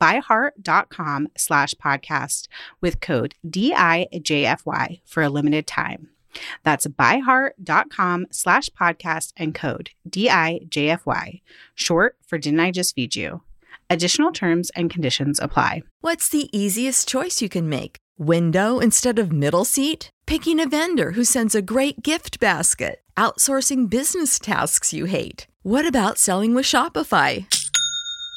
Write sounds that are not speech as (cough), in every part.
byheart.com slash podcast with code DIJFY for a limited time. That's byheart.com slash podcast and code DIJFY, short for Didn't I Just Feed You? Additional terms and conditions apply. What's the easiest choice you can make? Window instead of middle seat? Picking a vendor who sends a great gift basket? Outsourcing business tasks you hate? What about selling with Shopify?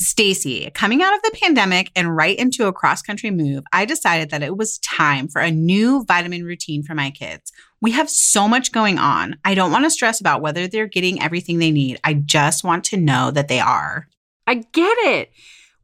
Stacy, coming out of the pandemic and right into a cross country move, I decided that it was time for a new vitamin routine for my kids. We have so much going on. I don't want to stress about whether they're getting everything they need. I just want to know that they are. I get it.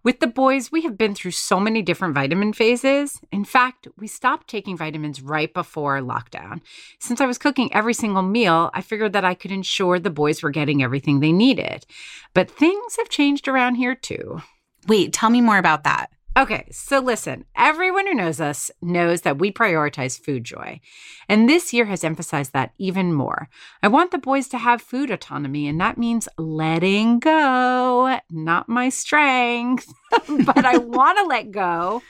With the boys, we have been through so many different vitamin phases. In fact, we stopped taking vitamins right before lockdown. Since I was cooking every single meal, I figured that I could ensure the boys were getting everything they needed. But things have changed around here too. Wait, tell me more about that. Okay, so listen, everyone who knows us knows that we prioritize food joy. And this year has emphasized that even more. I want the boys to have food autonomy, and that means letting go, not my strength, (laughs) but I (laughs) want to let go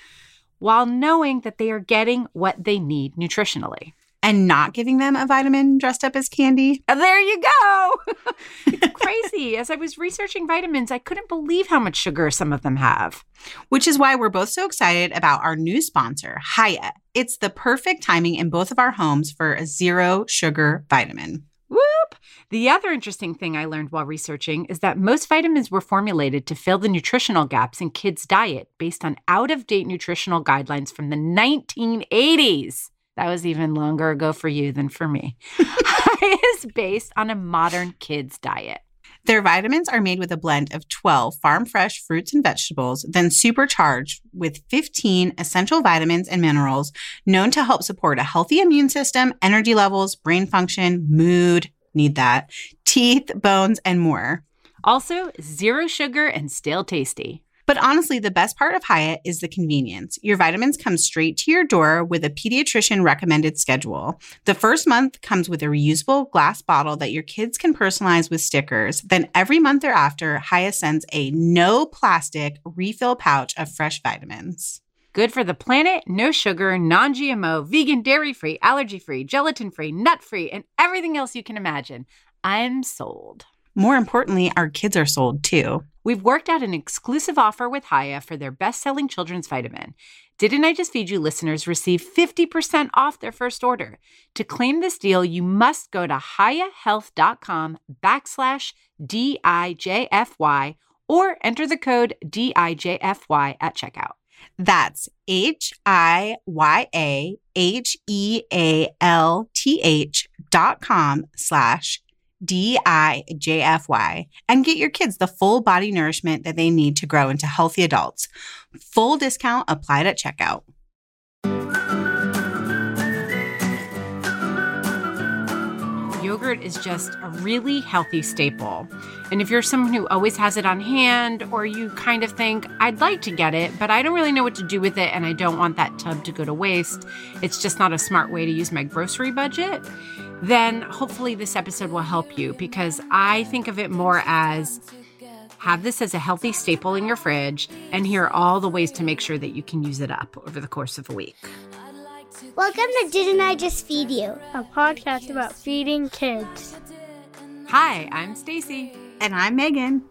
while knowing that they are getting what they need nutritionally and not giving them a vitamin dressed up as candy. There you go. (laughs) it's crazy. As I was researching vitamins, I couldn't believe how much sugar some of them have. Which is why we're both so excited about our new sponsor, Hiya. It's the perfect timing in both of our homes for a zero sugar vitamin. Whoop! The other interesting thing I learned while researching is that most vitamins were formulated to fill the nutritional gaps in kids' diet based on out of date nutritional guidelines from the 1980s. That was even longer ago for you than for me. (laughs) (laughs) is based on a modern kid's diet. Their vitamins are made with a blend of 12 farm fresh fruits and vegetables, then supercharged with 15 essential vitamins and minerals known to help support a healthy immune system, energy levels, brain function, mood, need that, teeth, bones, and more. Also, zero sugar and still tasty. But honestly, the best part of Hiya is the convenience. Your vitamins come straight to your door with a pediatrician recommended schedule. The first month comes with a reusable glass bottle that your kids can personalize with stickers. Then every month thereafter, Hiya sends a no plastic refill pouch of fresh vitamins. Good for the planet, no sugar, non GMO, vegan, dairy free, allergy free, gelatin free, nut free, and everything else you can imagine. I'm sold. More importantly, our kids are sold too. We've worked out an exclusive offer with Hiya for their best selling children's vitamin. Didn't I Just Feed You listeners receive 50% off their first order? To claim this deal, you must go to hiyahealth.com backslash DIJFY or enter the code DIJFY at checkout. That's H I Y A H E A L T H dot com slash D I J F Y, and get your kids the full body nourishment that they need to grow into healthy adults. Full discount applied at checkout. Yogurt is just a really healthy staple. And if you're someone who always has it on hand, or you kind of think, I'd like to get it, but I don't really know what to do with it, and I don't want that tub to go to waste, it's just not a smart way to use my grocery budget, then hopefully this episode will help you because I think of it more as have this as a healthy staple in your fridge, and here are all the ways to make sure that you can use it up over the course of a week. Welcome to Didn't I Just Feed You? A podcast about feeding kids. Hi, I'm Stacy. And I'm Megan.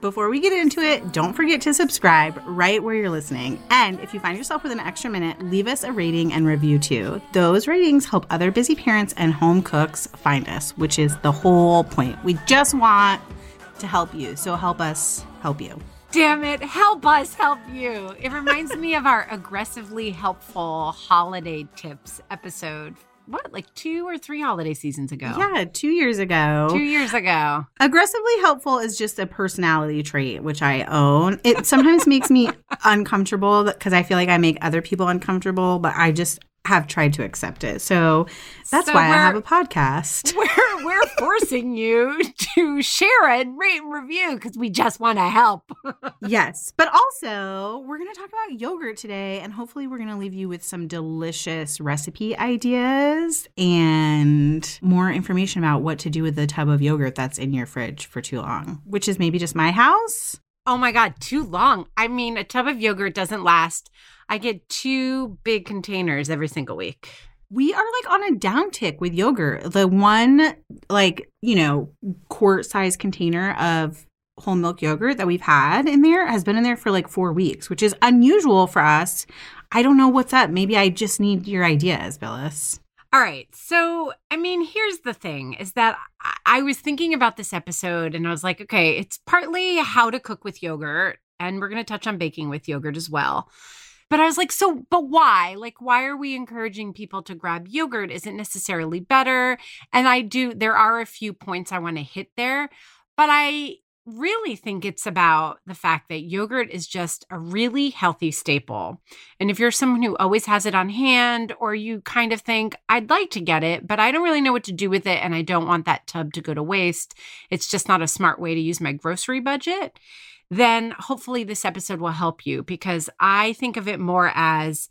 Before we get into it, don't forget to subscribe right where you're listening. And if you find yourself with an extra minute, leave us a rating and review too. Those ratings help other busy parents and home cooks find us, which is the whole point. We just want to help you. So help us help you. Damn it, help us help you. It reminds me of our (laughs) aggressively helpful holiday tips episode what, like two or three holiday seasons ago? Yeah, two years ago. Two years ago. Aggressively helpful is just a personality trait, which I own. It sometimes makes me (laughs) uncomfortable because I feel like I make other people uncomfortable, but I just have tried to accept it. So that's so why I have a podcast. (laughs) We're we're forcing you to share and rate and review because we just want to help. (laughs) yes, but also we're going to talk about yogurt today, and hopefully we're going to leave you with some delicious recipe ideas and more information about what to do with the tub of yogurt that's in your fridge for too long, which is maybe just my house. Oh my god, too long. I mean, a tub of yogurt doesn't last I get two big containers every single week. We are like on a downtick with yogurt. The one, like, you know, quart size container of whole milk yogurt that we've had in there has been in there for like four weeks, which is unusual for us. I don't know what's up. Maybe I just need your ideas, Billis. All right. So, I mean, here's the thing is that I was thinking about this episode and I was like, okay, it's partly how to cook with yogurt, and we're going to touch on baking with yogurt as well. But I was like, so, but why? Like, why are we encouraging people to grab yogurt? Isn't necessarily better. And I do, there are a few points I want to hit there, but I really think it's about the fact that yogurt is just a really healthy staple. And if you're someone who always has it on hand, or you kind of think, I'd like to get it, but I don't really know what to do with it, and I don't want that tub to go to waste, it's just not a smart way to use my grocery budget then hopefully this episode will help you because I think of it more as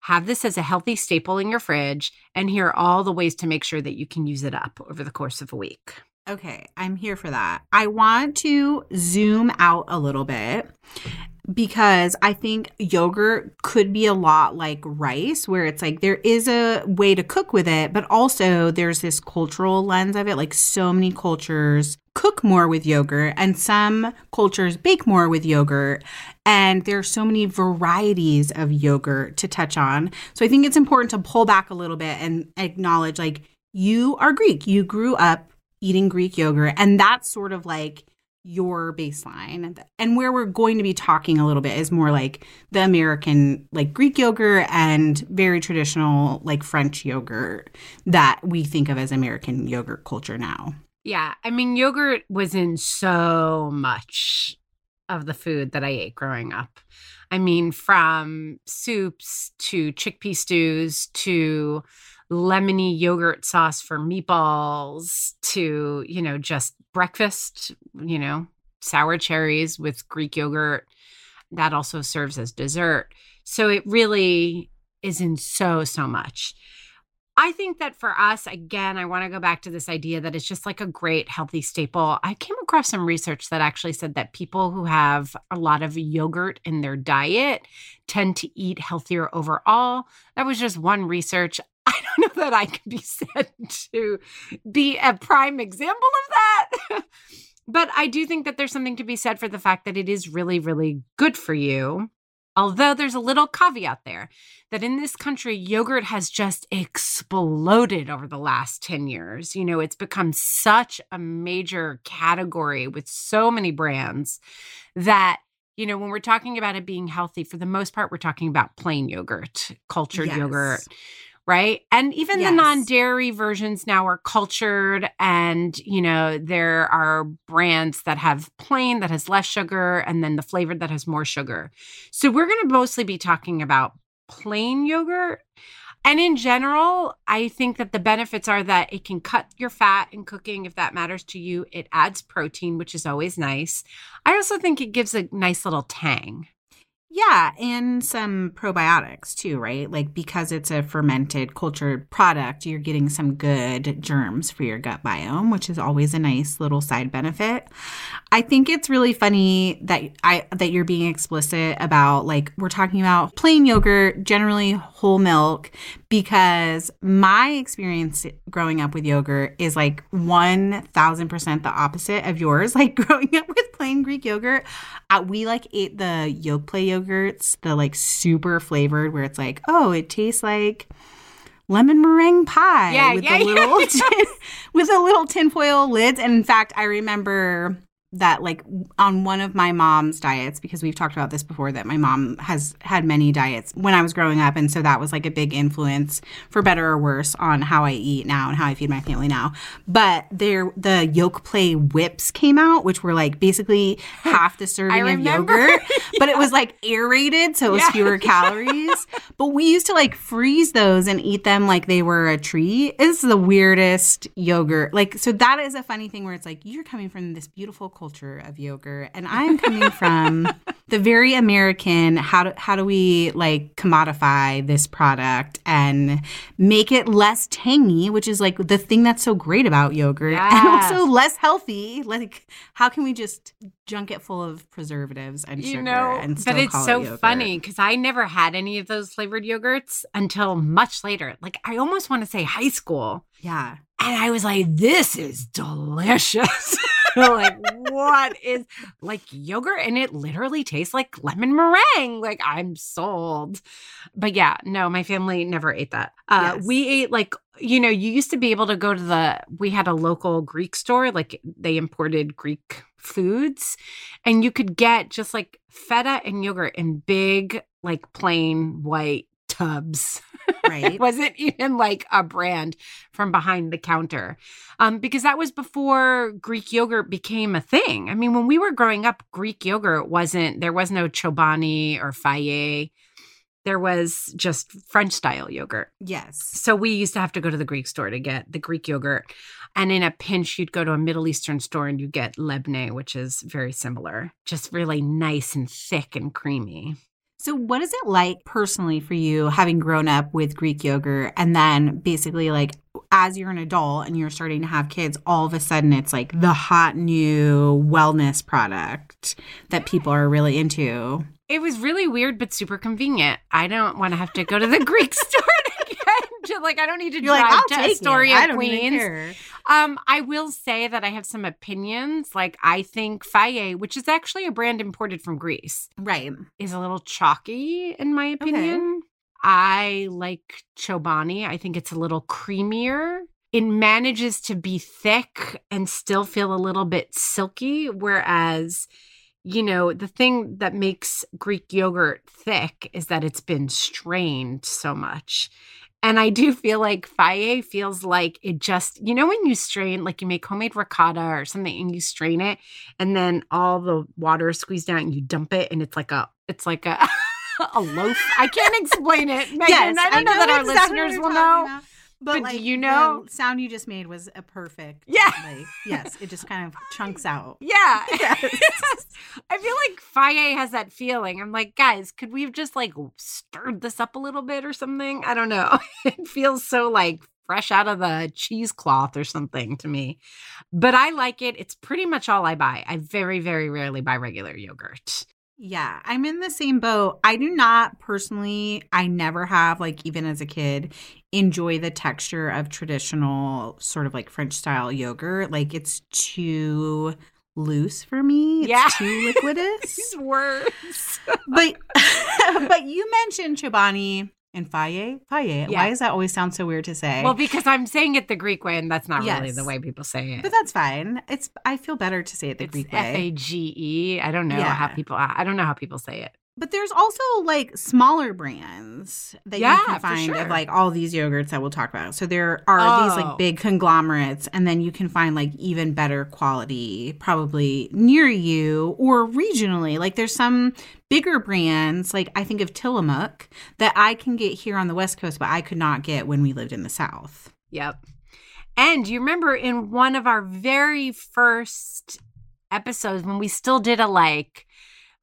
have this as a healthy staple in your fridge and here are all the ways to make sure that you can use it up over the course of a week. Okay, I'm here for that. I want to zoom out a little bit because I think yogurt could be a lot like rice, where it's like there is a way to cook with it, but also there's this cultural lens of it. Like so many cultures cook more with yogurt, and some cultures bake more with yogurt. And there's so many varieties of yogurt to touch on. So I think it's important to pull back a little bit and acknowledge like you are Greek. You grew up eating Greek yogurt, and that's sort of like your baseline. And where we're going to be talking a little bit is more like the american like greek yogurt and very traditional like french yogurt that we think of as american yogurt culture now. Yeah i mean yogurt was in so much of the food that i ate growing up. I mean from soups to chickpea stews to lemony yogurt sauce for meatballs to, you know, just breakfast, you know, sour cherries with Greek yogurt. That also serves as dessert. So it really is in so, so much. I think that for us, again, I want to go back to this idea that it's just like a great healthy staple. I came across some research that actually said that people who have a lot of yogurt in their diet tend to eat healthier overall. That was just one research. I don't know that I can be (laughs) said to be a prime example of that. (laughs) but I do think that there's something to be said for the fact that it is really, really good for you. Although there's a little caveat there that in this country, yogurt has just exploded over the last 10 years. You know, it's become such a major category with so many brands that you know, when we're talking about it being healthy, for the most part, we're talking about plain yogurt, cultured yes. yogurt, right? And even yes. the non-dairy versions now are cultured and, you know, there are brands that have plain that has less sugar and then the flavored that has more sugar. So we're going to mostly be talking about plain yogurt. And in general, I think that the benefits are that it can cut your fat in cooking if that matters to you. It adds protein, which is always nice. I also think it gives a nice little tang. Yeah, and some probiotics too, right? Like because it's a fermented cultured product, you're getting some good germs for your gut biome, which is always a nice little side benefit. I think it's really funny that I that you're being explicit about like we're talking about plain yogurt, generally whole milk, because my experience growing up with yogurt is like 1000% the opposite of yours. (laughs) Like growing up with plain Greek yogurt, uh, we like ate the Yoplait yogurts, the like super flavored where it's like, oh, it tastes like lemon meringue pie Yeah, with yeah, the little yeah. (laughs) tin, with the little tinfoil lids. And in fact, I remember that like on one of my mom's diets because we've talked about this before that my mom has had many diets when I was growing up and so that was like a big influence for better or worse on how I eat now and how I feed my family now. But there the Yoplait whips came out which were like basically (laughs) half the serving of yogurt (laughs) but it was like aerated so it was Yeah. fewer (laughs) calories. But we used to like freeze those and eat them like they were a treat. It's the weirdest yogurt. Like so that is a funny thing where it's like you're coming from this beautiful culture of yogurt and i'm coming from (laughs) the very american how do how do we like commodify this product and make it less tangy which is like the thing that's so great about yogurt (laughs) and also less healthy like how can we just junk it full of preservatives and you sugar know, and still but it's it so yogurt? funny because I never had any of those flavored yogurts until much later. Like I almost want to say high school. yeah And I was like, this is delicious. (laughs) (laughs) like, what is like yogurt? And it literally tastes like lemon meringue. Like, I'm sold. But yeah, no, my family never ate that. Uh, Yes. We ate like, you know, you used to be able to go to the, we had a local Greek store, like they imported Greek foods, and you could get just like feta and yogurt in big, like plain white tubs. (laughs) right It wasn't even like a brand from behind the counter. Um, because that was before Greek yogurt became a thing. I mean, when we were growing up, Greek yogurt wasn't, there was no Chobani or Fage. There was just French style yogurt. yes So we used to have to go to the Greek store to get the Greek yogurt. And in a pinch, you'd go to a Middle Eastern store and you get lebne, which is very similar, just really nice and thick and creamy. So, what is it like personally for you having grown up with Greek yogurt and then basically, like, as you're an adult and you're starting to have kids, all of a sudden it's like the hot new wellness product that people are really into? It was really weird, but super convenient. I don't want to have to go to the Greek (laughs) store again. (laughs) Like, I don't need to You're drive I'll to Astoria. I Queens. Um, I will say that I have some opinions. Like, I think Fage, which is actually a brand imported from Greece, Right. is a little chalky in my opinion. I like Chobani. I think it's a little creamier. It manages to be thick and still feel a little bit silky, whereas you know, the thing that makes Greek yogurt thick is that it's been strained so much. And I do feel like Fage feels like it just, you know, when you strain, like you make homemade ricotta or something and you strain it and then all the water is squeezed out and you dump it and it's like a, it's like a, (laughs) a loaf. I can't explain it. Megan, yes. I don't know, that our exactly listeners will know. about. But do like, you know- the sound you just made was a perfect. Yeah. Like, yes, it just kind of chunks out. (laughs) Yeah. (laughs) Yes. (laughs) I feel like Fage has that feeling. I'm like, guys, could we have just like stirred this up a little bit or something? I don't know. It feels so like fresh out of the cheesecloth or something to me. But I like it. It's pretty much all I buy. I very, very rarely buy regular yogurt. Yeah, I'm in the same boat. I do not personally, I never have, like, even as a kid, enjoy the texture of traditional sort of like French style yogurt. Like, it's too loose for me. It's Yeah. (laughs) too liquidous. words. but (laughs) but you mentioned Chobani and Fage. Fage. Yeah. Why does that always sound so weird to say? Well, because I'm saying it the Greek way, and that's not really the way people say it. but that's fine. It's I feel better to say it the it's Greek F way. A G E. I don't know how people. I don't know how people say it. But there's also like smaller brands that Yeah, you can find sure. of like all these yogurts that we'll talk about. So there are these Oh. like big conglomerates, and then you can find like even better quality probably near you or regionally. Like there's some bigger brands, like I think of Tillamook, that I can get here on the West Coast, but I could not get when we lived in the South. Yep. And you remember in one of our very first episodes when we still did a like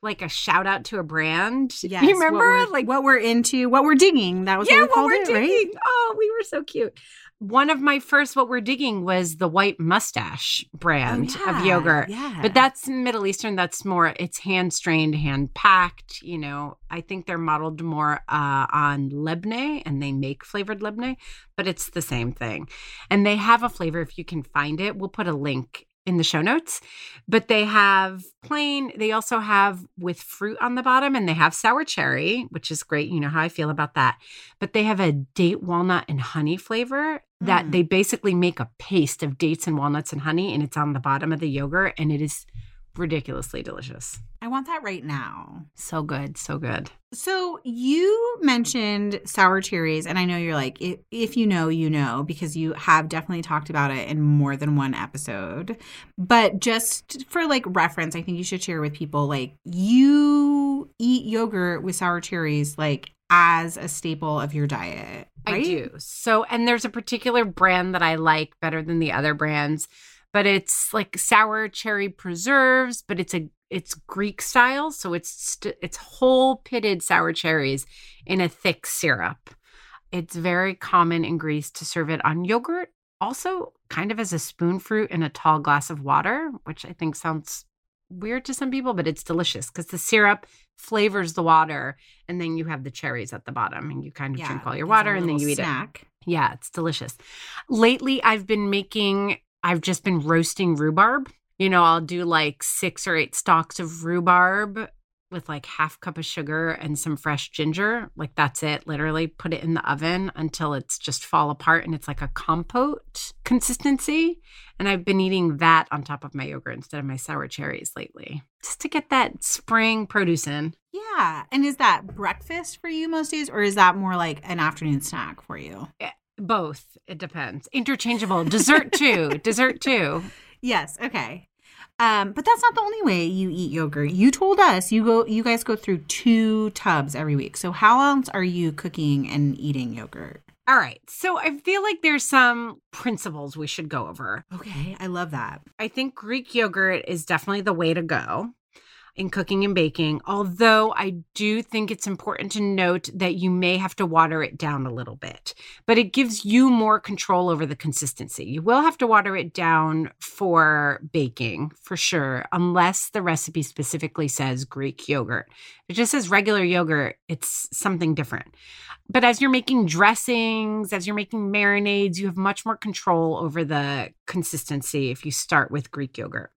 like a shout out to a brand. (laughs) Yes, you remember what like what we're into, what we're digging. That was yeah, what we called we're it, right? digging. Oh, we were so cute. One of my first what we're digging was the white mustache brand Oh, of yogurt. Yeah, But that's Middle Eastern. That's more, it's hand strained, hand packed. You know, I think they're modeled more uh, on Lebne and they make flavored Lebne, but it's the same thing. And they have a flavor, if you can find it, we'll put a link in the show notes. But they have plain, they also have with fruit on the bottom and they have sour cherry, which is great. You know how I feel about that. But they have a date, walnut, and honey flavor that Mm. they basically make a paste of dates and walnuts and honey, and it's on the bottom of the yogurt, and it is ridiculously delicious. I want that right now. So good, so good. So you mentioned sour cherries, and I know you're like, if, if you know, you know, because you have definitely talked about it in more than one episode. But just for like reference, I think you should share with people like you eat yogurt with sour cherries like as a staple of your diet. Right? I do. So, and there's a particular brand that I like better than the other brands, but it's like sour cherry preserves, but it's a it's Greek style, so it's st- it's whole pitted sour cherries in a thick syrup. It's very common in Greece to serve it on yogurt, also kind of as a spoon fruit in a tall glass of water, which I think sounds weird to some people, but it's delicious because the syrup flavors the water, and then you have the cherries at the bottom, and you kind of drink all your water, and then you eat it. Yeah, it's delicious. Lately, I've been making, I've just been roasting rhubarb. You know, I'll do like six or eight stalks of rhubarb with like half cup of sugar and some fresh ginger. Like that's it. Literally put it in the oven until it's just fall apart and it's like a compote consistency. And I've been eating that on top of my yogurt instead of my sour cherries lately, just to get that spring produce in. Yeah. And is that breakfast for you most days, or is that more like an afternoon snack for you? Both. It depends. Interchangeable. Dessert too. (laughs) Dessert too. Yes. Okay. Um, but that's not the only way you eat yogurt. You told us you go you guys go through two tubs every week. So how else are you cooking and eating yogurt? All right. So I feel like there's some principles we should go over. Okay, I love that. I think Greek yogurt is definitely the way to go in cooking and baking. Although I do think it's important to note that you may have to water it down a little bit, but it gives you more control over the consistency. You will have to water it down for baking for sure, unless the recipe specifically says Greek yogurt. If it just says regular yogurt, it's something different. But as you're making dressings, as you're making marinades, you have much more control over the consistency if you start with Greek yogurt.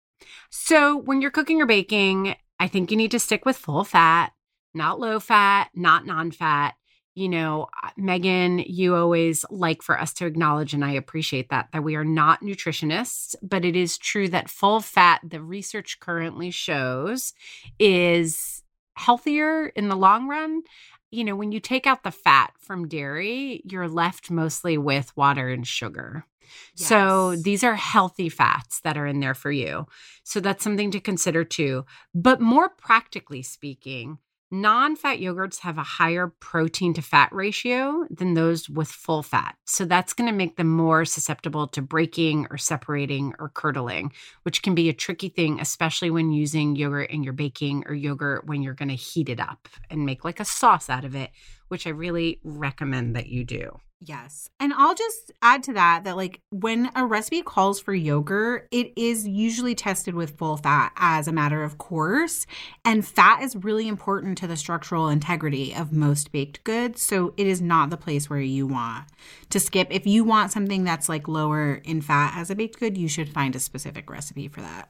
So when you're cooking or baking, I think you need to stick with full fat, not low fat, not non fat. You know, uh, Megan, you always like for us to acknowledge, and I appreciate that, that we are not nutritionists, but it is true that full fat, the research currently shows, is healthier in the long run. You know, when you take out the fat from dairy, you're left mostly with water and sugar. So these are healthy fats that are in there for you. So that's something to consider too. But more practically speaking, non fat yogurts have a higher protein to fat ratio than those with full fat. So that's going to make them more susceptible to breaking or separating or curdling, which can be a tricky thing, especially when using yogurt in your baking or yogurt when you're going to heat it up and make like a sauce out of it, which I really recommend that you do. Yes. And I'll just add to that that like when a recipe calls for yogurt, it is usually tested with full fat as a matter of course, and fat is really important to the structural integrity of most baked goods, so it is not the place where you want to skip. If you want something that's like lower in fat as a baked good, you should find a specific recipe for that.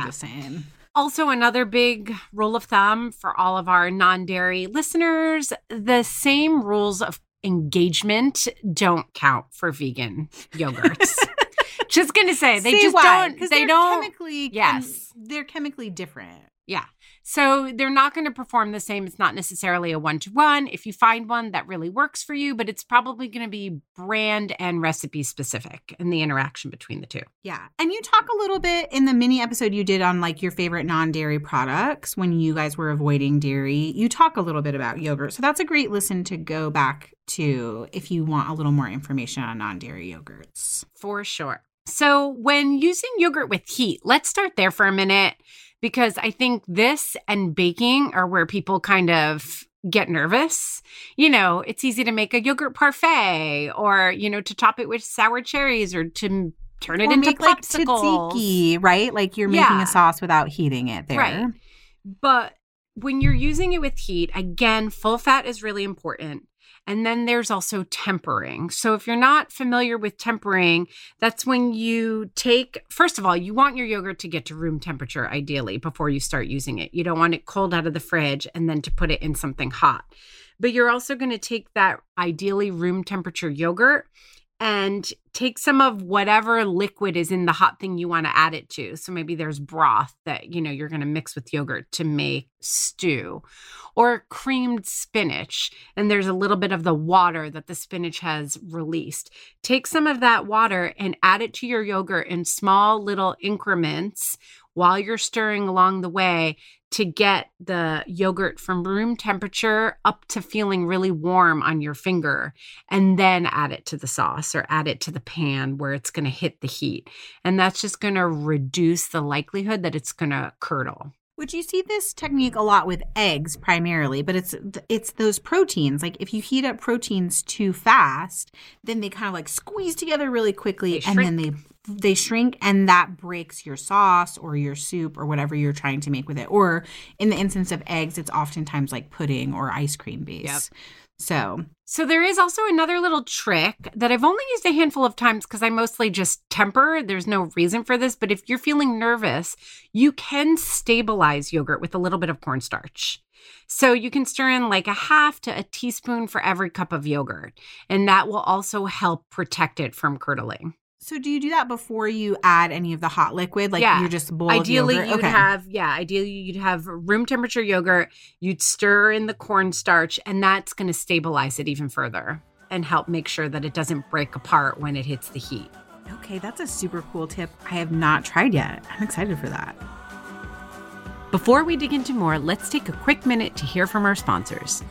I'm just saying. Also, another big rule of thumb for all of our non dairy listeners the same rules of engagement don't count for vegan yogurts. (laughs) just to say, they Say just why? don't, they don't. chemically Yes. they're chemically different. Yeah. So they're not going to perform the same. It's not necessarily a one to one. If you find one that really works for you, but it's probably going to be brand and recipe specific in the interaction between the two. Yeah. And you talk a little bit in the mini episode you did on like your favorite non dairy products when you guys were avoiding dairy. You talk a little bit about yogurt. So that's a great listen to go back to if you want a little more information on non dairy yogurts. For sure. So when using yogurt with heat, let's start there for a minute because I think this and baking are where people kind of get nervous. You know, it's easy to make a yogurt parfait or, you know, to top it with sour cherries or to turn it Or into make, like popsicles. tzatziki, right? Like you're making Yeah. a sauce without heating it there. Right. But when you're using it with heat, again, full fat is really important. And then there's also tempering. So if you're not familiar with tempering, that's when you take, first of all, you want your yogurt to get to room temperature ideally before you start using it. You don't want it cold out of the fridge and then to put it in something hot. But you're also going to take that ideally room temperature yogurt and take some of whatever liquid is in the hot thing you want to add it to. So maybe there's broth that, you know, you're going to mix with yogurt to make stew or creamed spinach and there's a little bit of the water that the spinach has released. Take some of that water and add it to your yogurt in small little increments while you're stirring along the way to get the yogurt from room temperature up to feeling really warm on your finger and then add it to the sauce or add it to the pan where it's going to hit the heat. And that's just going to reduce the likelihood that it's going to curdle. Would you see this technique a lot with eggs primarily, but it's it's those proteins. Like if you heat up proteins too fast, then they kind of like squeeze together really quickly and then they they shrink and that breaks your sauce or your soup or whatever you're trying to make with it. Or in the instance of eggs, it's oftentimes like pudding or ice cream base. Yep. So, So there is also another little trick that I've only used a handful of times because I mostly just temper. There's no reason for this, but if you're feeling nervous, you can stabilize yogurt with a little bit of cornstarch. So you can stir in like a half to a teaspoon for every cup of yogurt, and that will also help protect it from curdling. So do you do that before you add any of the hot liquid? Like Yeah. you're just boiled ideally yogurt? you'd Okay. have yeah ideally you'd have room temperature yogurt you'd stir in the cornstarch and that's going to stabilize it even further and help make sure that it doesn't break apart when it hits the heat Okay, that's a super cool tip. I have not tried yet. I'm excited for that. before we dig into more let's take a quick minute to hear from our sponsors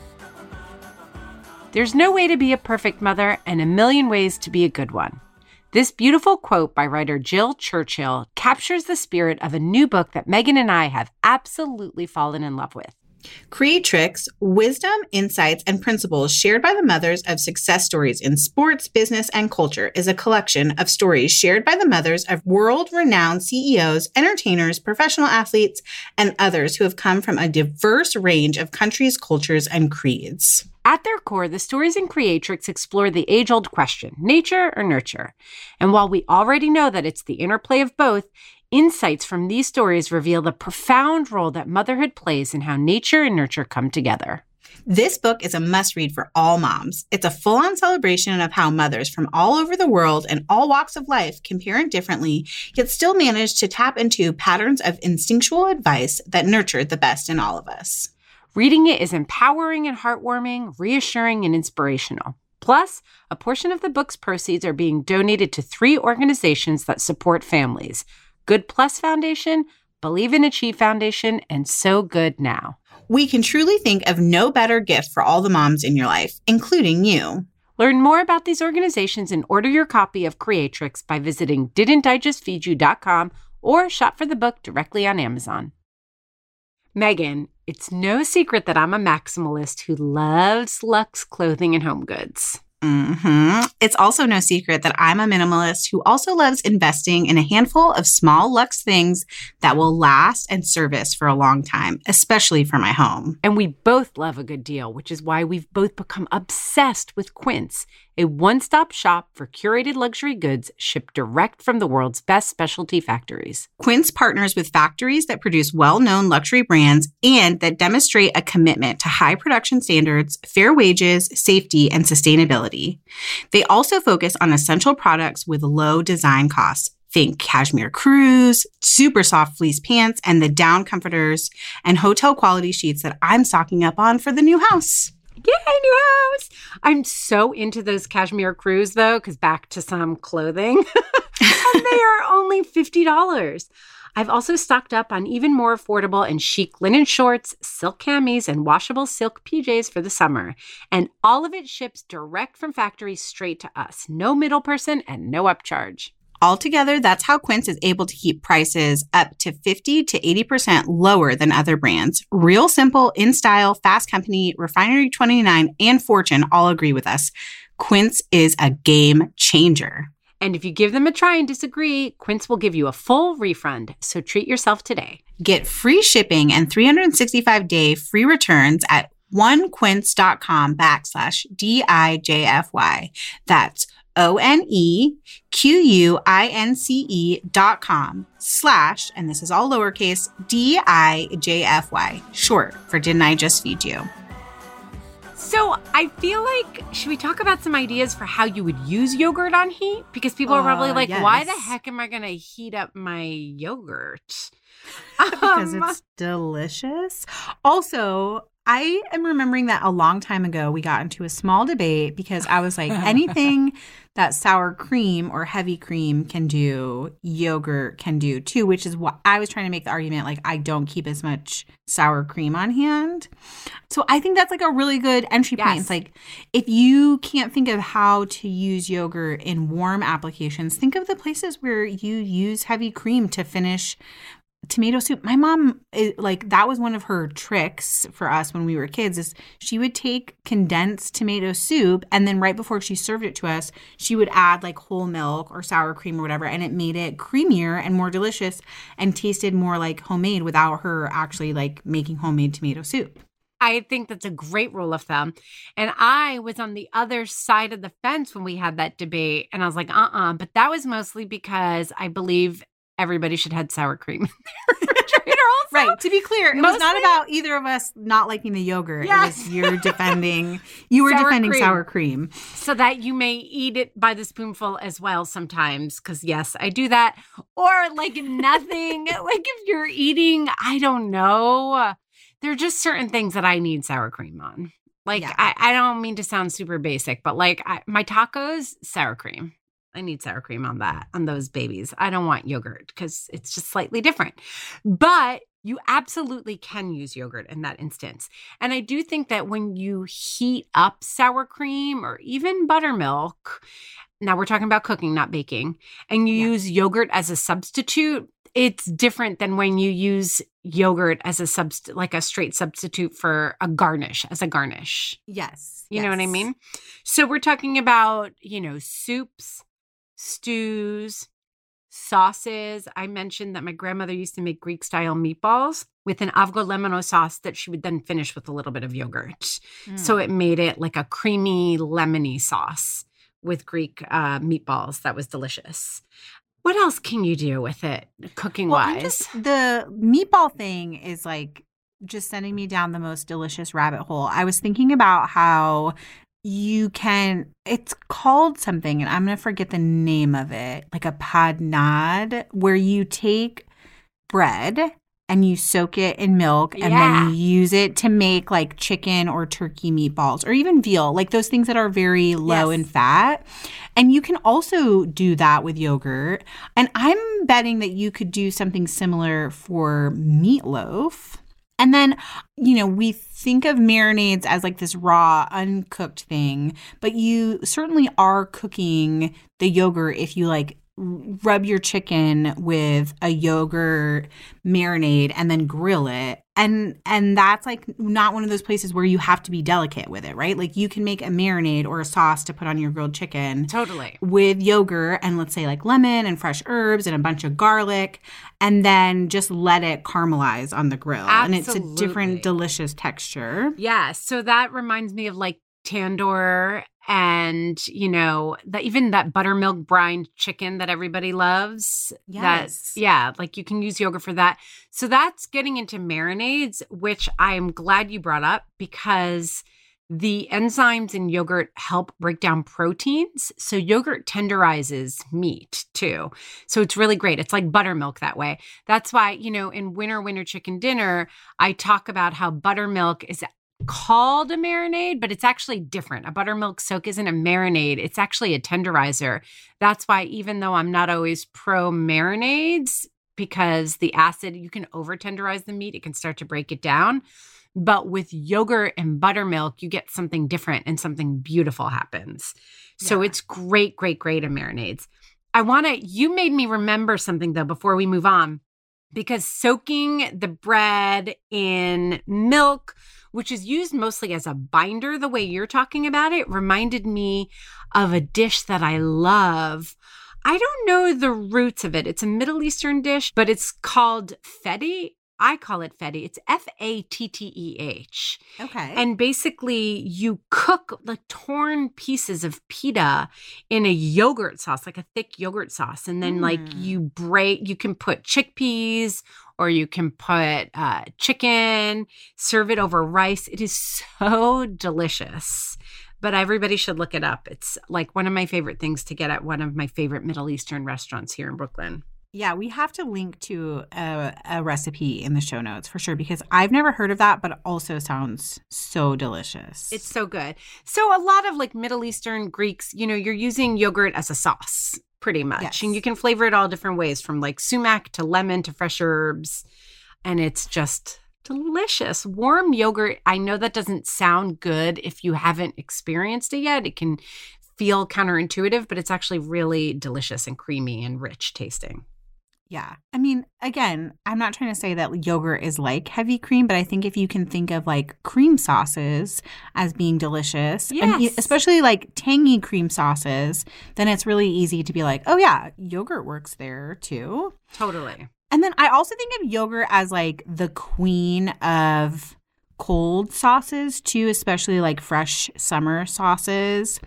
there's no way to be a perfect mother and a million ways to be a good one this beautiful quote by writer Jill Churchill captures the spirit of a new book that Megan and I have absolutely fallen in love with. Creatrix, wisdom, insights, and principles shared by the mothers of success stories in sports, business, and culture is a collection of stories shared by the mothers of world renowned CEOs, entertainers, professional athletes, and others who have come from a diverse range of countries, cultures, and creeds. At their core, the stories in Creatrix explore the age old question nature or nurture. And while we already know that it's the interplay of both, insights from these stories reveal the profound role that motherhood plays in how nature and nurture come together. This book is a must read for all moms. It's a full on celebration of how mothers from all over the world and all walks of life can parent differently, yet still manage to tap into patterns of instinctual advice that nurture the best in all of us. Reading it is empowering and heartwarming, reassuring and inspirational. Plus, a portion of the book's proceeds are being donated to three organizations that support families Good Plus Foundation, Believe in Achieve Foundation, and So Good Now. We can truly think of no better gift for all the moms in your life, including you. Learn more about these organizations and order your copy of Creatrix by visiting didn'tijustfeedyou.com or shop for the book directly on Amazon. Megan, it's no secret that I'm a maximalist who loves luxe clothing and home goods. Hmm It's also no secret that I'm a minimalist who also loves investing in a handful of small luxe things that will last and service for a long time, especially for my home. And we both love a good deal, which is why we've both become obsessed with Quince, a one stop shop for curated luxury goods shipped direct from the world's best specialty factories. Quince partners with factories that produce well known luxury brands and that demonstrate a commitment to high production standards, fair wages, safety, and sustainability. They also focus on essential products with low design costs. Think cashmere crews, super soft fleece pants, and the down comforters and hotel quality sheets that I'm stocking up on for the new house. Yay, new house. I'm so into those cashmere crews though, because back to some clothing. (laughs) and they are only $50. I've also stocked up on even more affordable and chic linen shorts, silk camis, and washable silk PJs for the summer. And all of it ships direct from factory straight to us. No middle person and no upcharge. Altogether, that's how Quince is able to keep prices up to 50 to 80% lower than other brands. Real simple, in style, fast company, Refinery 29, and Fortune all agree with us. Quince is a game changer. And if you give them a try and disagree, Quince will give you a full refund. So treat yourself today. Get free shipping and 365 day free returns at onequince.com backslash D-I-J-F-Y. That's O-N-E-Q-U-I-N-C-E dot com slash, and this is all lowercase, D-I-J-F-Y, short for Didn't I Just Feed You? So I feel like should we talk about some ideas for how you would use yogurt on heat? Because people are probably Uh, like, why the heck am I going to heat up my yogurt? (laughs) because Um, it's delicious. Also, I am remembering that a long time ago we got into a small debate because I was like, (laughs) anything that sour cream or heavy cream can do, yogurt can do too, which is what I was trying to make the argument like, I don't keep as much sour cream on hand. So I think that's like a really good entry point. Yes. It's like, if you can't think of how to use yogurt in warm applications, think of the places where you use heavy cream to finish tomato soup. My mom, eh, like, that was one of her tricks for us when we were kids. Is she would take condensed tomato soup, and then right before she served it to us, she would add like whole milk or sour cream or whatever, and it made it creamier and more delicious, and tasted more like homemade without her actually like making homemade tomato soup. I think that's a great rule of thumb. And I was on the other side of the fence when we had that debate. And I was like, uh uh But that was mostly because I believe everybody should have sour cream in their (laughs) (laughs) refrigerator also. Right. To be clear, it was not about either of us not liking the yogurt. It Yes. was you're (laughs) defending. You were Sour defending cream. sour cream. So that you may eat it by the spoonful as well sometimes. Cause yes, I do that. Or like nothing. like if you're eating, I don't know. There are just certain things that I need sour cream on. Like Yeah. I, I don't mean to sound super basic, but like I, my tacos, sour cream. I need sour cream on that, on those babies. I don't want yogurt because it's just slightly different. But you absolutely can use yogurt in that instance. And I do think that when you heat up sour cream or even buttermilk, now we're talking about cooking, not baking, and you Yeah. use yogurt as a substitute, it's different than when you use yogurt as a subst like a straight substitute for a garnish as a garnish. Yes. You know what I mean? So we're talking about, you know, soups, stews, sauces. I mentioned that my grandmother used to make Greek style meatballs with an avgolemono sauce that she would then finish with a little bit of yogurt. So Mm. it made it like a creamy, lemony sauce with Greek uh, meatballs. That was delicious. What else can you do with it, cooking Well, wise? just- the meatball thing is like just sending me down the most delicious rabbit hole. I was thinking about how you can it's called something and I'm going to forget the name of it, like a panade where you take bread and you soak it in milk and Yeah. then you use it to make like chicken or turkey meatballs or even veal, like those things that are very low Yes. in fat. And you can also do that with yogurt. And I'm betting that you could do something similar for meatloaf. And then, you know, we think of marinades as like this raw, uncooked thing, but you certainly are cooking the yogurt if you like rub your chicken with a yogurt marinade and then grill it and and that's like not one of those places where you have to be delicate with it right like you can make a marinade or a sauce to put on your grilled chicken totally. with yogurt and let's say like lemon and fresh herbs and a bunch of garlic and then just let it caramelize on the grill and it's a different delicious texture Yeah. So that reminds me of like tandoor and you know that even that buttermilk brined chicken that everybody loves Yes. that yeah like you can use yogurt for that so that's getting into marinades which i'm glad you brought up because The enzymes in yogurt help break down proteins. So, yogurt tenderizes meat too. So, it's really great. It's like buttermilk that way. That's why, you know, in winter winter Chicken Dinner, I talk about how buttermilk is called a marinade, but it's actually different. A buttermilk soak isn't a marinade, it's actually a tenderizer. That's why, even though I'm not always pro marinades, because the acid, you can over tenderize the meat, it can start to break it down. But with yogurt and buttermilk, you get something different and something beautiful happens. So Yeah. it's great, great, great in marinades. I want to, you made me remember something though before we move on, because soaking the bread in milk, which is used mostly as a binder, the way you're talking about it, reminded me of a dish that I love. I don't know the roots of it. It's a Middle Eastern dish, but it's called feti. I call it feti. It's F A T T E H. Okay. And basically, you cook like torn pieces of pita in a yogurt sauce, like a thick yogurt sauce. And then, like, Mm. you break, you can put chickpeas or you can put uh, chicken, serve it over rice. It is so delicious. But everybody should look it up. It's like one of my favorite things to get at one of my favorite Middle Eastern restaurants here in Brooklyn. Yeah, we have to link to a, a recipe in the show notes for sure because I've never heard of that, but it also sounds so delicious. It's so good. So a lot of like Middle Eastern Greeks, you know, you're using yogurt as a sauce pretty much. Yes. And you can flavor it all different ways from like sumac to lemon to fresh herbs. And it's just delicious. Warm yogurt, I know that doesn't sound good if you haven't experienced it yet. It can feel counterintuitive, but it's actually really delicious and creamy and rich tasting. Yeah. I mean, again, I'm not trying to say that yogurt is like heavy cream, but I think if you can think of like cream sauces as being delicious, and e- especially like tangy cream sauces, then it's really easy to be like, oh, yeah, yogurt works there too. Totally. And then I also think of yogurt as like the queen of cold sauces too, especially like fresh summer sauces.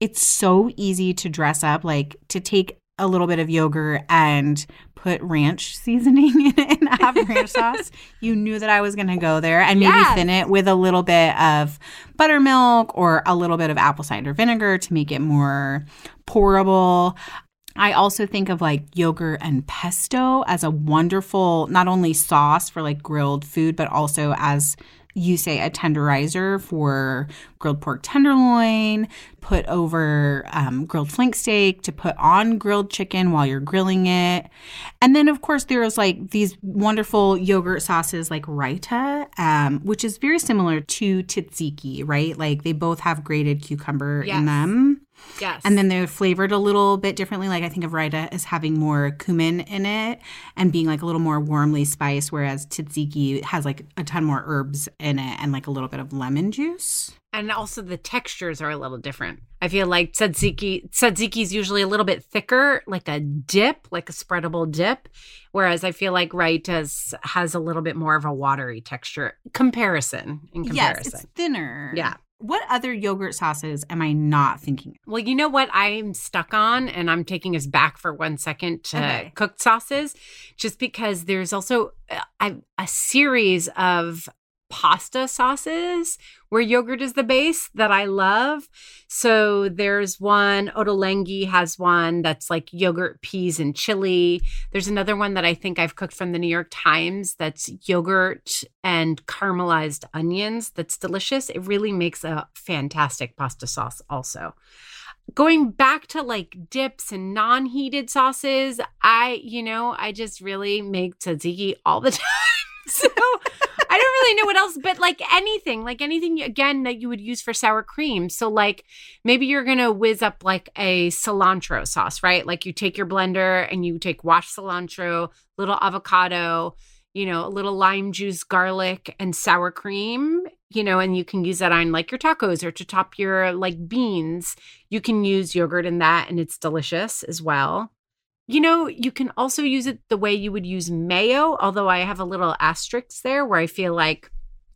It's so easy to dress up, like to take a little bit of yogurt and put ranch seasoning in it and have ranch (laughs) sauce. You knew that I was going to go there and maybe Yes. thin it with a little bit of buttermilk or a little bit of apple cider vinegar to make it more pourable. I also think of like yogurt and pesto as a wonderful, not only sauce for like grilled food, but also as you say, a tenderizer for grilled pork tenderloin, put over um, grilled flank steak, to put on grilled chicken while you're grilling it. And then, of course, there's like these wonderful yogurt sauces like Raita, um, which is very similar to tzatziki, right? Like they both have grated cucumber Yes. in them. Yes. And then they're flavored a little bit differently. Like I think of Raita as having more cumin in it and being like a little more warmly spiced, whereas tzatziki has like a ton more herbs in it and like a little bit of lemon juice. And also the textures are a little different. I feel like tzatziki tzatziki is usually a little bit thicker, like a dip, like a spreadable dip, whereas I feel like Raita's has a little bit more of a watery texture. Comparison in comparison. Yes, it's thinner. Yeah. What other yogurt sauces am I not thinking? of? Well, you know what I'm stuck on, and I'm taking us back for one second to Okay. cooked sauces, just because there's also uh, a, a series of pasta sauces where yogurt is the base that I love. So there's one, Ottolenghi has one that's like yogurt, peas, and chili. There's another one that I think I've cooked from the New York Times that's yogurt and caramelized onions. That's delicious. It really makes a fantastic pasta sauce, also going back to like dips and non-heated sauces i you know i just really make tzatziki all the (laughs) time so i don't really know what else but like anything like anything again that you would use for sour cream so like maybe you're gonna whiz up like a cilantro sauce right like you take your blender and you take washed cilantro little avocado you know, a little lime juice, garlic, and sour cream, you know, and you can use that on like your tacos or to top your like beans. You can use yogurt in that and it's delicious as well. You know, you can also use it the way you would use mayo, although I have a little asterisk there where I feel like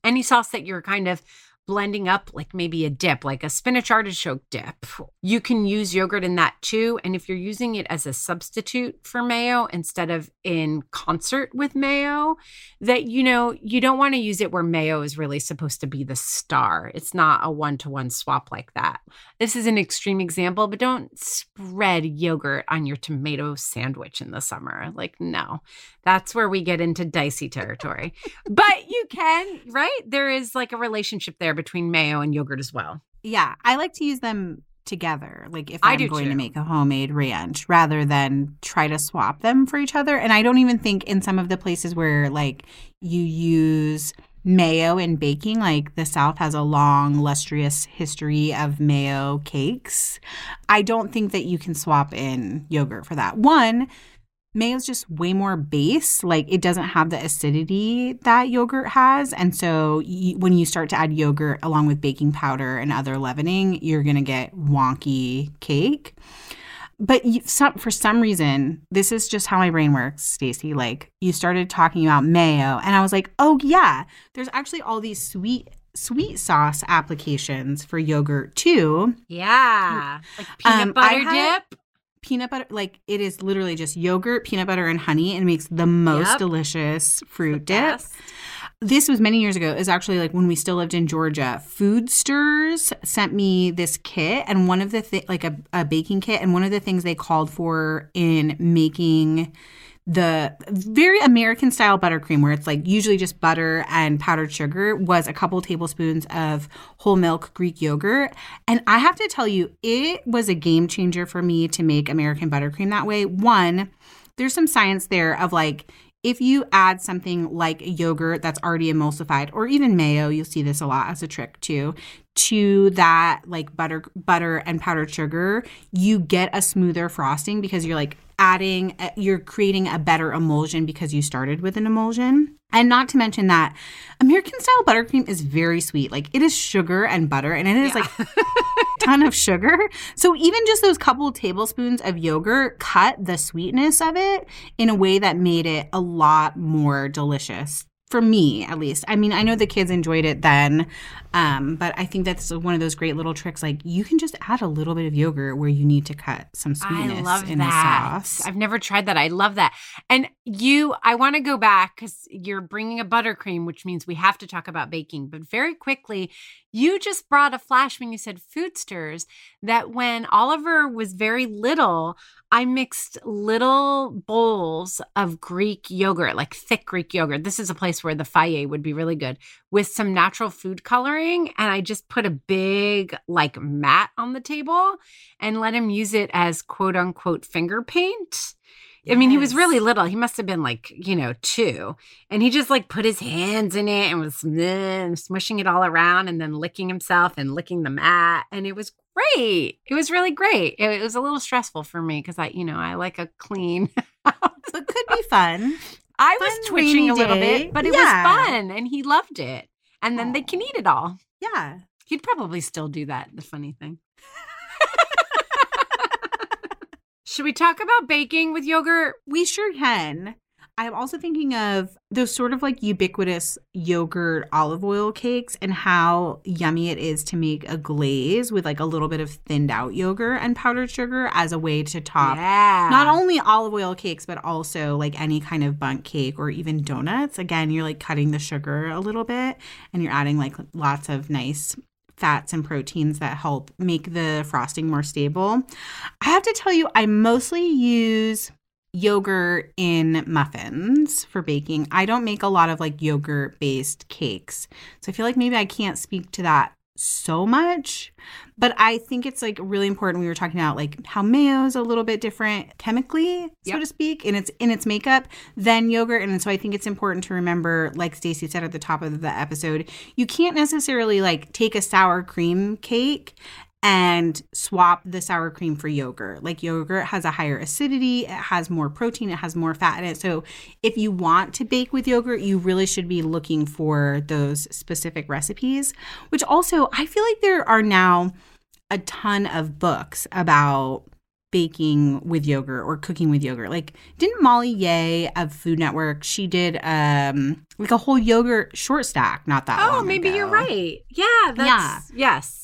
any sauce that you're kind of blending up like maybe a dip, like a spinach artichoke dip, you can use yogurt in that too. And if you're using it as a substitute for mayo instead of in concert with mayo, that you know, you don't want to use it where mayo is really supposed to be the star. It's not a one to one swap like that. This is an extreme example, but don't spread yogurt on your tomato sandwich in the summer. Like, no, that's where we get into dicey territory. but you can, right? There is like a relationship there between mayo and yogurt as well. Yeah, I like to use them together. Like if I I'm do going too. to make a homemade ranch rather than try to swap them for each other. And I don't even think in some of the places where like you use mayo in baking, like the South has a long, lustrous history of mayo cakes. I don't think that you can swap in yogurt for that. One, mayo's just way more base. Like it doesn't have the acidity that yogurt has. And so when you start to add yogurt along with baking powder and other leavening you're going to get wonky cake. But you, some, for some reason this is just how my brain works stacy like you started talking about mayo and i was like oh yeah there's actually all these sweet sweet sauce applications for yogurt too. Yeah. Like peanut Um, butter had- dip. Peanut butter like it is literally just yogurt peanut butter and honey and makes the most Yep. delicious fruit dip. this was many years ago. Is actually like when we still lived in georgia. Foodstirs sent me this kit and one of the thi- like a, a baking kit and one of the things they called for in making the very American style buttercream, where it's like usually just butter and powdered sugar, was a couple tablespoons of whole milk Greek yogurt. And I have to tell you, it was a game changer for me to make American buttercream that way. One, there's some science there of like, if you add something like yogurt that's already emulsified or even mayo you'll see this a lot as a trick too to that like butter butter and powdered sugar you get a smoother frosting because you're like adding uh, you're creating a better emulsion because you started with an emulsion and not to mention that american style buttercream is very sweet like it is sugar and butter and it is like a (laughs) ton of sugar. So even just those couple tablespoons of yogurt cut the sweetness of it in a way that made it a lot more delicious. For me, at least. I mean, I know the kids enjoyed it then, um, but I think that's one of those great little tricks. Like you can just add a little bit of yogurt where you need to cut some sweetness I love in that. a sauce. I've never tried that. I love that. And you, I want to go back because you're bringing a buttercream, which means we have to talk about baking. But very quickly, you just brought a flash when you said Foodstirs that when Oliver was very little, I mixed little bowls of Greek yogurt, like thick Greek yogurt. This is a place where the Fage would be really good with some natural food coloring. And I just put a big, like, mat on the table and let him use it as quote unquote finger paint. I mean, he was really little. He must have been like, you know, two. And he just like put his hands in it and was eh, smushing it all around and then licking himself and licking the mat. And it was great. It was really great. It, it was a little stressful for me because I, you know, I like a clean. (laughs) house. it could be fun. I was Fun twitching a little day. bit, but it Yeah. was fun and he loved it. And then they can eat it all. Yeah. He'd probably still do that. The funny thing. (laughs) Should we talk about baking with yogurt? We sure can. I'm also thinking of those sort of like ubiquitous yogurt olive oil cakes and how yummy it is to make a glaze with like a little bit of thinned out yogurt and powdered sugar as a way to top yeah. not only olive oil cakes, but also like any kind of bundt cake or even donuts. Again, you're like cutting the sugar a little bit and you're adding like lots of nice fats and proteins that help make the frosting more stable. I have to tell you, I mostly use yogurt in muffins for baking. I don't make a lot of like yogurt based cakes. So I feel like maybe I can't speak to that so much. But I think it's like really important. We were talking about like how mayo is a little bit different chemically, so Yep. to speak, in its in its makeup than yogurt. And so I think it's important to remember, like Stacey said at the top of the episode, you can't necessarily like take a sour cream cake and swap the sour cream for yogurt. Like yogurt has a higher acidity, it has more protein, it has more fat in it. So if you want to bake with yogurt, you really should be looking for those specific recipes, which also I feel like there are now a ton of books about baking with yogurt or cooking with yogurt. Like didn't Molly Yeh of Food Network, she did um like a whole yogurt short stack not that Oh, maybe ago. you're right. Yeah, that's yes.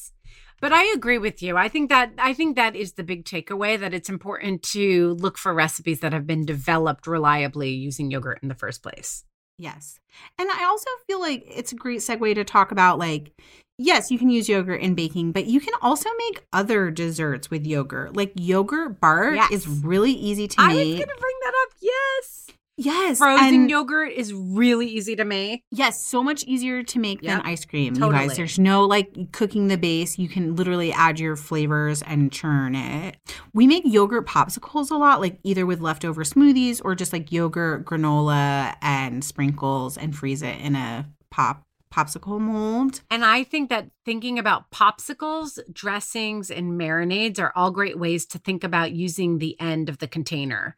But I agree with you. I think that I think that is the big takeaway that it's important to look for recipes that have been developed reliably using yogurt in the first place. Yes. And I also feel like it's a great segue to talk about like, yes, you can use yogurt in baking, but you can also make other desserts with yogurt. Like yogurt bark Yes. is really easy to make. I was going to bring that up. Yes. Yes. Frozen yogurt is really easy to make. Yes, so much easier to make Yep. than ice cream. You Totally. guys, there's no like cooking the base. You can literally add your flavors and churn it. We make yogurt popsicles a lot, like either with leftover smoothies or just like yogurt, granola, and sprinkles and freeze it in a pop popsicle mold. And I think that thinking about popsicles, dressings, and marinades are all great ways to think about using the end of the container.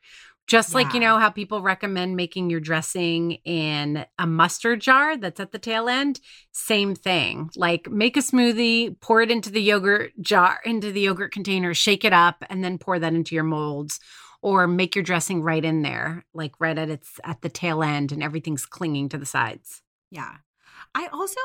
Just like, you know, how people recommend making your dressing in a mustard jar that's at the tail end. Same thing. Like, make a smoothie, pour it into the yogurt jar, into the yogurt container, shake it up, and then pour that into your molds. Or make your dressing right in there, like right at its at the tail end, and everything's clinging to the sides. Yeah. I also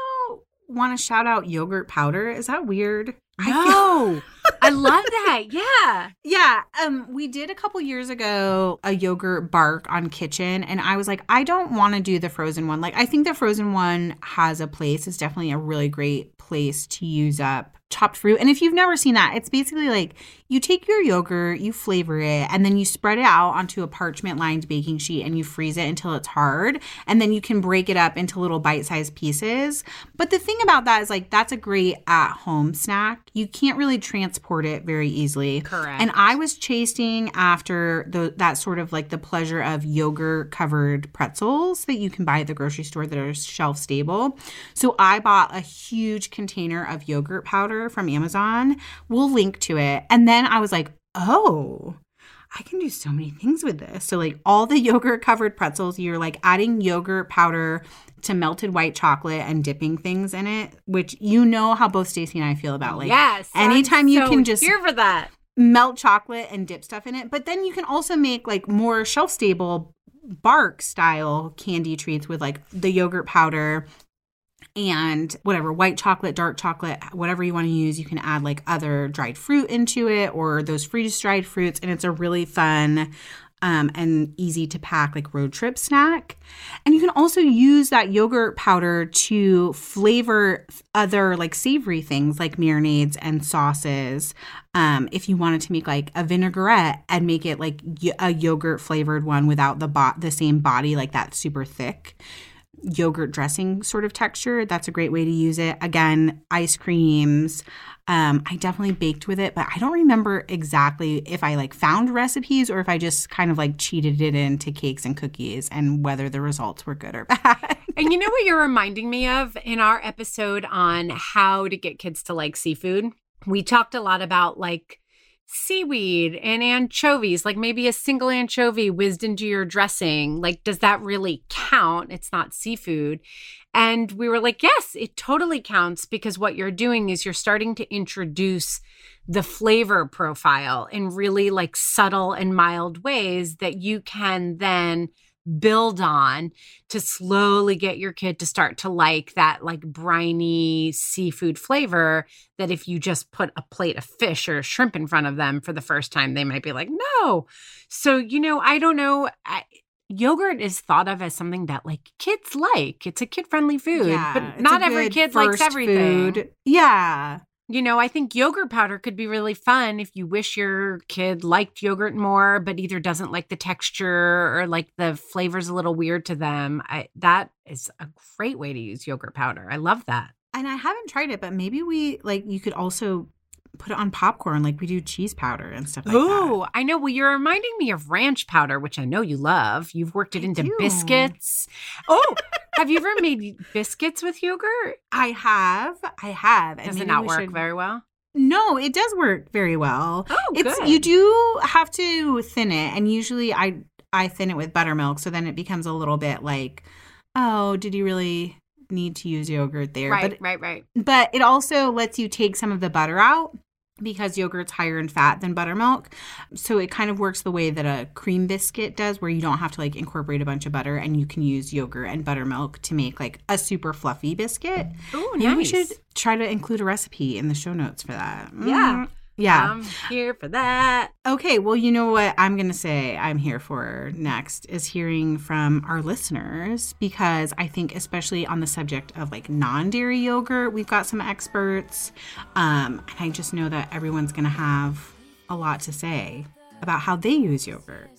want to shout out yogurt powder. Is that weird? I feel- No, I love that. Yeah. Yeah, um, we did a couple years ago a yogurt bark on Kitchn, and I was like, I don't want to do the frozen one. Like, I think the frozen one has a place. It's definitely a really great place to use up chopped fruit. And if you've never seen that, it's basically like you take your yogurt, you flavor it, and then you spread it out onto a parchment lined baking sheet and you freeze it until it's hard. And then you can break it up into little bite sized pieces. But the thing about that is like that's a great at home snack. You can't really transport it very easily. Correct. And I was chasing after the, that sort of like the pleasure of yogurt covered pretzels that you can buy at the grocery store that are shelf stable. So I bought a huge container of yogurt powder from Amazon. We'll link to it. And then I was like, oh, I can do so many things with this. So, like all the yogurt covered pretzels, you're like adding yogurt powder to melted white chocolate and dipping things in it, which you know how both Stacey and I feel about. Like, yes. I'm anytime you so can just here for that. melt chocolate and dip stuff in it. But then you can also make like more shelf stable bark style candy treats with like the yogurt powder and whatever white chocolate, dark chocolate, whatever you want to use. You can add like other dried fruit into it or those freeze dried fruits. And it's a really fun um, and easy to pack like road trip snack. And you can also use that yogurt powder to flavor other like savory things like marinades and sauces. Um, if you wanted to make like a vinaigrette and make it like y- a yogurt flavored one without the bot the same body like that super thick yogurt dressing sort of texture, that's a great way to use it. Again, ice creams. Um, I definitely baked with it, but I don't remember exactly if I like found recipes or if I just kind of like cheated it into cakes and cookies and whether the results were good or (laughs) bad. And you know what you're reminding me of in our episode on how to get kids to like seafood? We talked a lot about like seaweed and anchovies, like maybe a single anchovy whizzed into your dressing. Like, does that really count? It's not seafood. And we were like, yes, it totally counts because what you're doing is you're starting to introduce the flavor profile in really like subtle and mild ways that you can then build on to slowly get your kid to start to like that like briny seafood flavor that if you just put a plate of fish or shrimp in front of them for the first time they might be like no so you know i don't know I, yogurt is thought of as something that like kids like it's a kid friendly food Yeah, but not every kid likes everything food. Yeah. You know, I think yogurt powder could be really fun if you wish your kid liked yogurt more, but either doesn't like the texture or like the flavor's a little weird to them. I, that is a great way to use yogurt powder. I love that. And I haven't tried it, but maybe we like you could also put it on popcorn like we do cheese powder and stuff like that. Ooh, I know. Well, you're reminding me of ranch powder, which I know you love. You've worked it I into do. biscuits. Oh, (laughs) have you ever made biscuits with yogurt? I have. I have. Does it not work should- very well? No, it does work very well. Oh, it's good. you do have to thin it, and usually I I thin it with buttermilk, so then it becomes a little bit like, oh, did you really need to use yogurt there? right, But right, right. but it also lets you take some of the butter out. because yogurt's higher in fat than buttermilk. So it kind of works the way that a cream biscuit does, where you don't have to like incorporate a bunch of butter and you can use yogurt and buttermilk to make like a super fluffy biscuit. Ooh, Maybe we should try to include a recipe in the show notes for that. Yeah. Mm, yeah. I'm here for that. Okay, well, you know what I'm going to say I'm here for next is hearing from our listeners because I think, especially on the subject of like non dairy yogurt, we've got some experts. Um, and I just know that everyone's going to have a lot to say about how they use yogurt.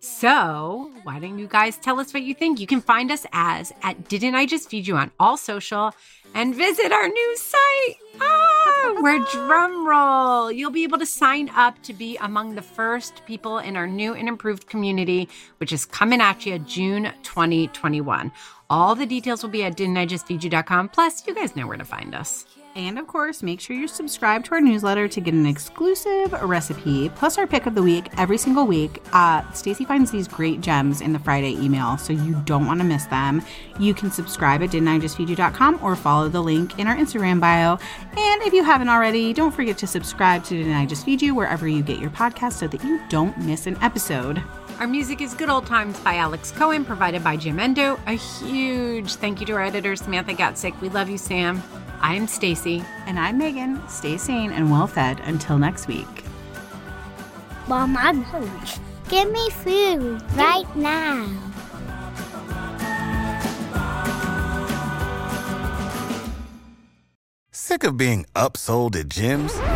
So, why don't you guys tell us what you think? You can find us as at Didn't I Just Feed You on all social and visit our new site. Ah, (laughs) where drum roll. You'll be able to sign up to be among the first people in our new and improved community, which is coming at you June 2021. All the details will be at didn'tijustfeedyou.com. Plus, you guys know where to find us. And of course, make sure you're subscribed to our newsletter to get an exclusive recipe, plus our pick of the week every single week. Uh, Stacy finds these great gems in the Friday email, so you don't want to miss them. You can subscribe at didn'tijustfeedyou.com or follow the link in our Instagram bio. And if you haven't already, don't forget to subscribe to Didn't I Just Feed You wherever you get your podcast so that you don't miss an episode. Our music is Good Old Times by Alex Cohen, provided by Jamendo. A huge thank you to our editor, Samantha Gatzik. We love you, Sam. I'm Stacy. And I'm Megan. Stay sane and well fed until next week. Mom, I'm hungry. Give me food right now. Sick of being upsold at gyms?